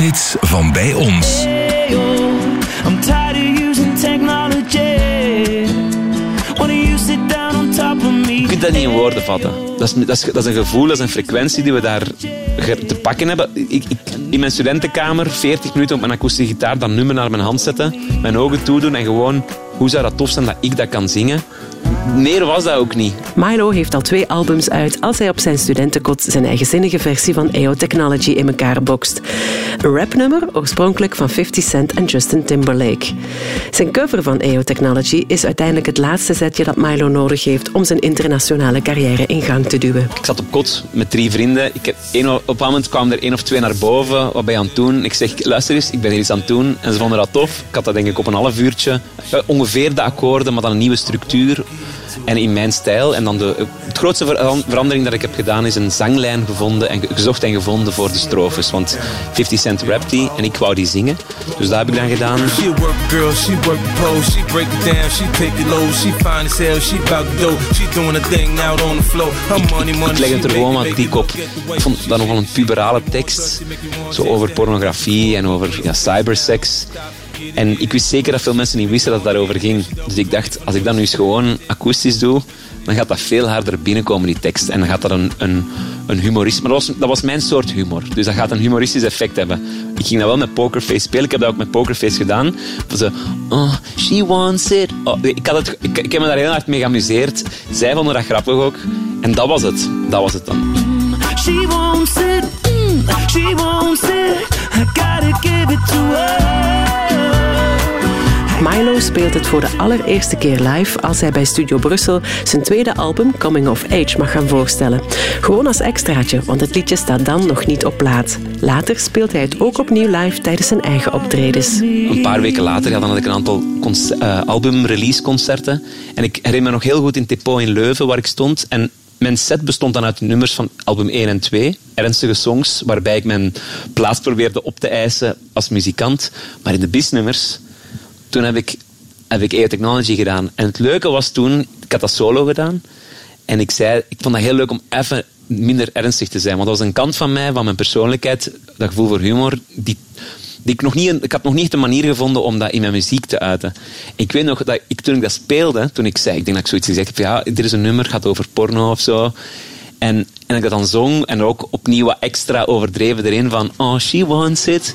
wereldhits van bij ons. I'm tired of using technology. When you sit down on top of me. Je kunt dat niet in woorden vatten. Dat is, dat, is, dat is een gevoel, dat is een frequentie die we daar te pakken hebben. Ik, ik, in mijn studentenkamer, 40 minuten op mijn akoestische gitaar, dat nummer naar mijn hand zetten, mijn ogen toedoen en gewoon, hoe zou dat tof zijn dat ik dat kan zingen? Meer was dat ook niet. Milo heeft al twee albums uit als hij op zijn studentenkot zijn eigenzinnige versie van EO Technology in elkaar bokst. Een rapnummer, oorspronkelijk van 50 Cent en Justin Timberlake. Zijn cover van EO Technology is uiteindelijk het laatste zetje dat Milo nodig heeft om zijn internationale carrière in gang te duwen. Ik zat op kot met drie vrienden. Ik heb op een moment kwamen er één of twee naar boven. Wat ben je aan het doen? Ik zeg, luister eens, ik ben hier iets aan het doen. En ze vonden dat tof. Ik had dat denk ik op een half uurtje. Ja, ongeveer de akkoorden, maar dan een nieuwe structuur. En in mijn stijl. En dan de, het grootste ver- verandering dat ik heb gedaan is een zanglijn gevonden en ge- gezocht en gevonden voor de strofes. Want 50 Cent rapt die en ik wou die zingen. Dus dat heb ik dan gedaan. She a work girl, she work the pole, she break it down, she take it low, she fine as hell, she bout to go, she doing a thing out on the floor. Her money, money, Ik leg het er gewoon wat dik op. Ik vond dat nogal een puberale tekst. Zo over pornografie en over ja, cybersex. En ik wist zeker dat veel mensen niet wisten dat het daarover ging. Dus ik dacht, als ik dat nu eens gewoon akoestisch doe, dan gaat dat veel harder binnenkomen, die tekst. En dan gaat dat een, een, een humorisme... Maar dat was, dat was mijn soort humor. Dus dat gaat een humoristisch effect hebben. Ik ging dat wel met Pokerface spelen. Ik heb dat ook met Pokerface gedaan. Van oh, she wants it. Oh, ik, had het, ik, ik heb me daar heel hard mee geamuseerd. Zij vonden dat grappig ook. En dat was het. Dat was het dan. She wants it. mm, she wants it. I gotta give it to her. Milo speelt het voor de allereerste keer live als hij bij Studio Brussel zijn tweede album Coming of Age mag gaan voorstellen. Gewoon als extraatje, want het liedje staat dan nog niet op plaat. Later speelt hij het ook opnieuw live tijdens zijn eigen optredens. Een paar weken later ja, dan had ik een aantal conce- eh, album-release concerten. En ik herinner me nog heel goed in Tepo in Leuven, waar ik stond. En mijn set bestond dan uit nummers van album 1 en 2. Ernstige songs, waarbij ik mijn plaats probeerde op te eisen als muzikant. Maar in de bisnummers, toen heb ik, heb ik EO Technology gedaan. En het leuke was toen, ik had dat solo gedaan. En ik zei, ik vond dat heel leuk om even minder ernstig te zijn. Want dat was een kant van mij, van mijn persoonlijkheid, dat gevoel voor humor, die, die ik nog niet, ik had nog niet de manier gevonden om dat in mijn muziek te uiten. Ik weet nog dat ik, toen ik dat speelde, toen ik zei, ik denk dat ik zoiets gezegd heb, ja, dit is een nummer, gaat over porno of zo. En, en ik dat dan zong en ook opnieuw wat extra overdreven erin van, oh, she wants it.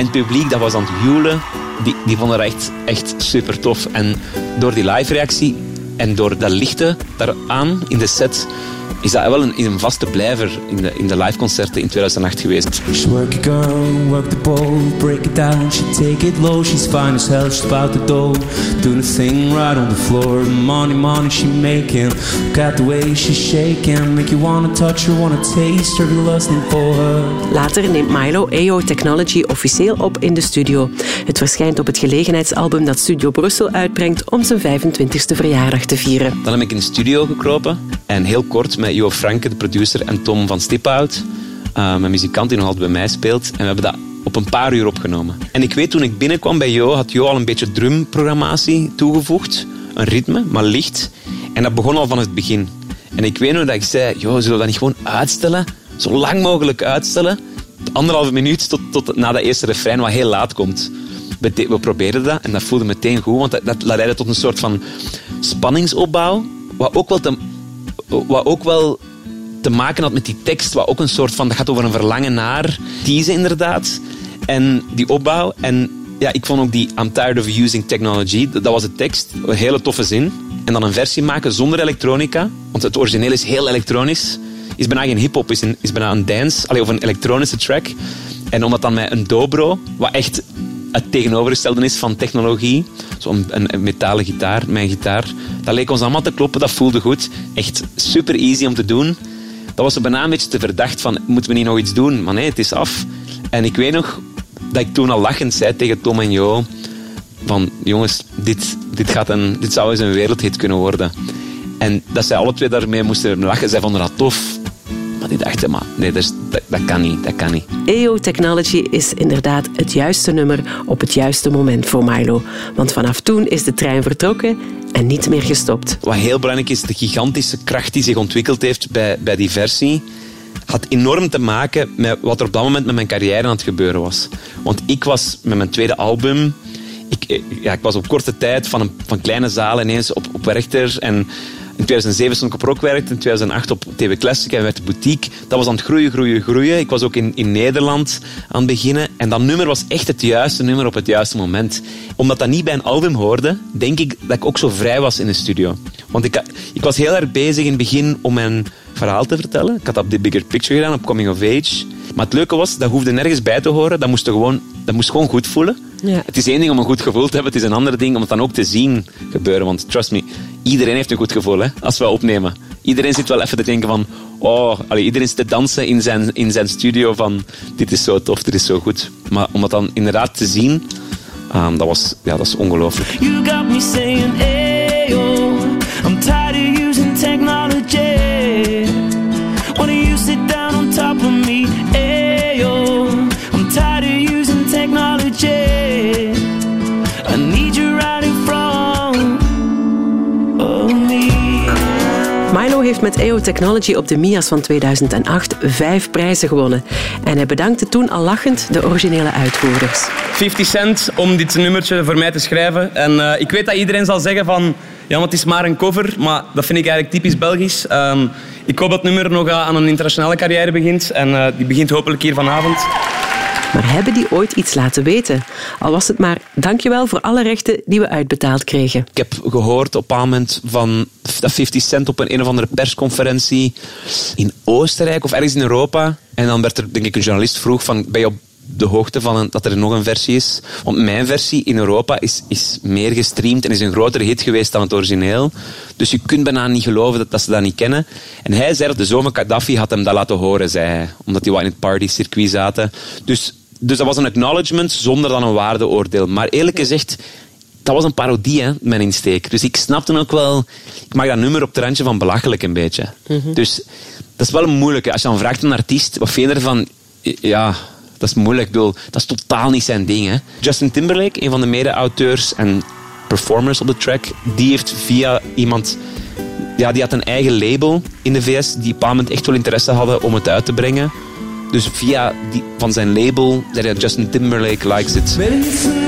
En het publiek, dat was aan het huilen, die, die vonden dat echt, echt super tof. En door die live reactie en door dat lichte daaraan in de set, is dat wel een, een vaste blijver in de, in de liveconcerten in 2008 geweest. She work it girl, work the pole, break it down, she take it low, she's fine as hell, she's about to do, doing the thing right on the floor, money, money she making, look at the way she's shaking, make you wanna touch her, wanna taste her, be lusting for her. Later neemt Milo EO Technology officieel op in de studio. Het verschijnt op het gelegenheidsalbum dat Studio Brussel uitbrengt om zijn 25e verjaardag te vieren. Dan heb ik in de studio gekropen en heel kort met Jo Franke, de producer, en Tom van Stiphout, uh, mijn muzikant die nog altijd bij mij speelt. En we hebben dat op een paar uur opgenomen. En ik weet toen ik binnenkwam bij Jo, had Jo al een beetje drumprogrammatie toegevoegd. Een ritme, maar licht. En dat begon al van het begin. En ik weet nog dat ik zei, joh, zullen we dat niet gewoon uitstellen? Zo lang mogelijk uitstellen. Anderhalve minuut tot, tot na dat eerste refrein, wat heel laat komt. We probeerden dat en dat voelde meteen goed, want dat, dat leidde tot een soort van spanningsopbouw. Wat ook wel te, wat ook wel te maken had met die tekst, wat ook een soort van, dat gaat over een verlangen naar teasen inderdaad. En die opbouw. En ja, ik vond ook die I'm tired of using technology, dat was de tekst, een hele toffe zin. En dan een versie maken zonder elektronica, want het origineel is heel elektronisch. Is bijna geen hip-hop, is, is bijna een dance, allee, of een elektronische track. En om dat dan met een dobro, wat echt het tegenovergestelde is van technologie, zo'n een, een metalen gitaar, mijn gitaar, dat leek ons allemaal te kloppen, dat voelde goed. Echt super easy om te doen. Dat was er bijna een beetje te verdacht van, moeten we niet nog iets doen? Maar nee, het is af. En ik weet nog dat ik toen al lachend zei tegen Tom en Jo van jongens, dit, dit, gaat een, dit zou eens een wereldhit kunnen worden. En dat zij alle twee daarmee moesten lachen. Zij vonden dat tof. Die dachten, maar nee, dat, is- dat, dat kan niet, dat kan niet. EO Technology is inderdaad het juiste nummer op het juiste moment voor Milo. Want vanaf toen is de trein vertrokken en niet meer gestopt. Wat heel belangrijk is, de gigantische kracht die zich ontwikkeld heeft bij, bij die versie. had enorm te maken met wat er op dat moment met mijn carrière aan het gebeuren was. Want ik was met mijn tweede album... Ik, eh, ja, ik was op korte tijd van, een, van kleine zalen ineens op, op Werchter en in 2007 stond ik op Rockwerk, in 2008 op TV Classic en werd de boutique. Dat was aan het groeien, groeien, groeien. Ik was ook in, in Nederland aan het beginnen. En dat nummer was echt het juiste nummer op het juiste moment. Omdat dat niet bij een album hoorde, denk ik dat ik ook zo vrij was in de studio. Want ik, ik was heel erg bezig in het begin om mijn verhaal te vertellen. Ik had dat op The Bigger Picture gedaan, op Coming of Age. Maar het leuke was, dat hoefde nergens bij te horen. Dat moest, gewoon, dat moest gewoon goed voelen. Ja. Het is één ding om een goed gevoel te hebben, het is een ander ding om het dan ook te zien gebeuren. Want trust me, iedereen heeft een goed gevoel hè, als we opnemen. Iedereen zit wel even te denken van, oh, allee, iedereen zit te dansen in zijn, in zijn studio van, dit is zo tof, dit is zo goed. Maar om dat dan inderdaad te zien, um, dat, was, ja, dat is ongelooflijk. You got me saying, Ayo, heeft met EO Technology op de MIA's van 2008 vijf prijzen gewonnen. En hij bedankte toen al lachend de originele uitvoerders. 50 cent om dit nummertje voor mij te schrijven. En eh, ik weet dat iedereen zal zeggen van... Ja, maar het is maar een cover. Maar dat vind ik eigenlijk typisch Belgisch. Ehm, ik hoop dat het nummer nog aan een internationale carrière begint. En eh, die begint hopelijk hier vanavond. Maar hebben die ooit iets laten weten? Al was het maar dankjewel voor alle rechten die we uitbetaald kregen. Ik heb gehoord op een moment van dat 50 Cent op een, een of andere persconferentie in Oostenrijk of ergens in Europa. En dan werd er, denk ik, een journalist vroeg van, ben je op de hoogte van dat er nog een versie is? Want mijn versie in Europa is, is meer gestreamd en is een grotere hit geweest dan het origineel. Dus je kunt bijna niet geloven dat, dat ze dat niet kennen. En hij zei dat de van Gaddafi had hem dat laten horen, zei hij. Omdat die wat in het partycircuit zaten. Dus, dus dat was een acknowledgement zonder dan een waardeoordeel. Maar eerlijk gezegd, dat was een parodie, hè, mijn insteek. Dus ik snapte ook wel... Ik mag dat nummer op het randje van belachelijk een beetje. Dus dat is wel een moeilijke. Als je dan vraagt aan een artiest, wat vind je ervan? Ja, dat is moeilijk. Ik bedoel, dat is totaal niet zijn ding. Hè. Justin Timberlake, een van de mede-auteurs en performers op de track, die heeft via iemand... Ja, die had een eigen label in de VS, die op een echt wel interesse hadden om het uit te brengen. Dus via die, van zijn label zei hij, Justin Timberlake likes it.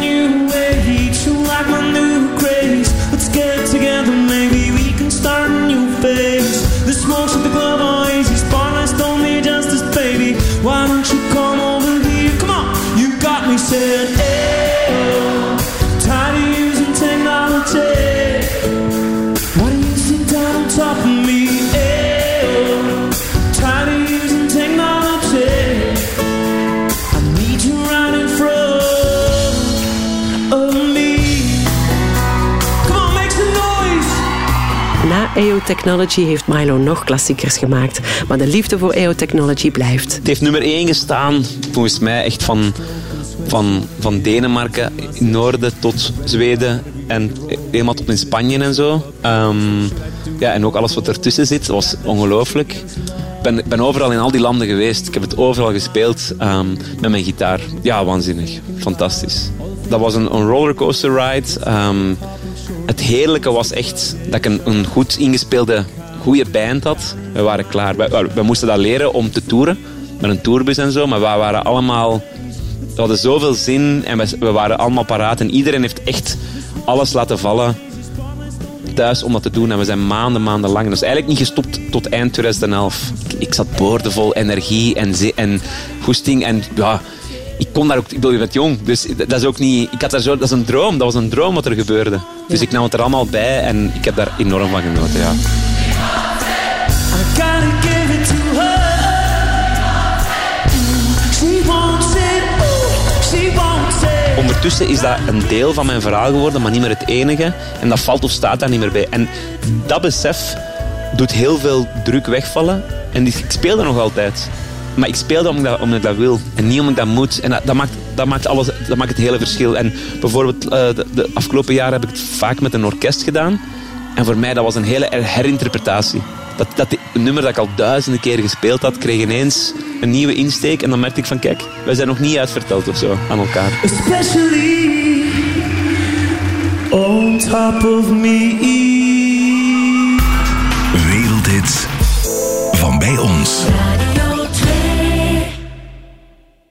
EO Technology heeft Milo nog klassiekers gemaakt. Maar de liefde voor EO Technology blijft. Het heeft nummer 1 gestaan, volgens mij echt van, van, van Denemarken in noorden tot Zweden en helemaal tot in Spanje en zo. Ehm, ja, en ook alles wat ertussen zit, was ongelooflijk. Ik ben, ben overal in al die landen geweest. Ik heb het overal gespeeld ehm, met mijn gitaar. Ja, waanzinnig. Fantastisch. Dat was een, een rollercoaster ride. Ehm, het heerlijke was echt dat ik een, goed ingespeelde, goede band had. We waren klaar. We, we moesten dat leren om te toeren. Met een tourbus en zo. Maar we waren allemaal... Hadden zoveel zin en we, waren allemaal paraat. En iedereen heeft echt alles laten vallen thuis om dat te doen. En we zijn maanden, maanden lang. Dat is eigenlijk niet gestopt tot eind 2011. Ik, zat boordevol energie en, en goesting. En ja, ik kon daar ook... Ik bedoel, je bent jong. Dus dat is ook niet... Ik had daar zo... Dat is een droom. Dat was een droom wat er gebeurde. Dus ik nam het er allemaal bij en ik heb daar enorm van genoten, ja. Ondertussen is dat een deel van mijn verhaal geworden, maar niet meer het enige. En dat valt of staat daar niet meer bij. En dat besef doet heel veel druk wegvallen. En die- ik speel er nog altijd. Maar ik speel dat omdat, ik dat wil. En niet omdat ik dat moet. En dat, maakt, dat, maakt, alles, dat maakt het hele verschil. En bijvoorbeeld eh, de, de afgelopen jaren heb ik het vaak met een orkest gedaan. En voor mij dat was een hele her- herinterpretatie. Dat, dat een nummer dat ik al duizenden keren gespeeld had, kreeg ineens een nieuwe insteek. En dan merkte ik van, kijk, wij zijn nog niet uitverteld of zo aan elkaar. Especially on top of me.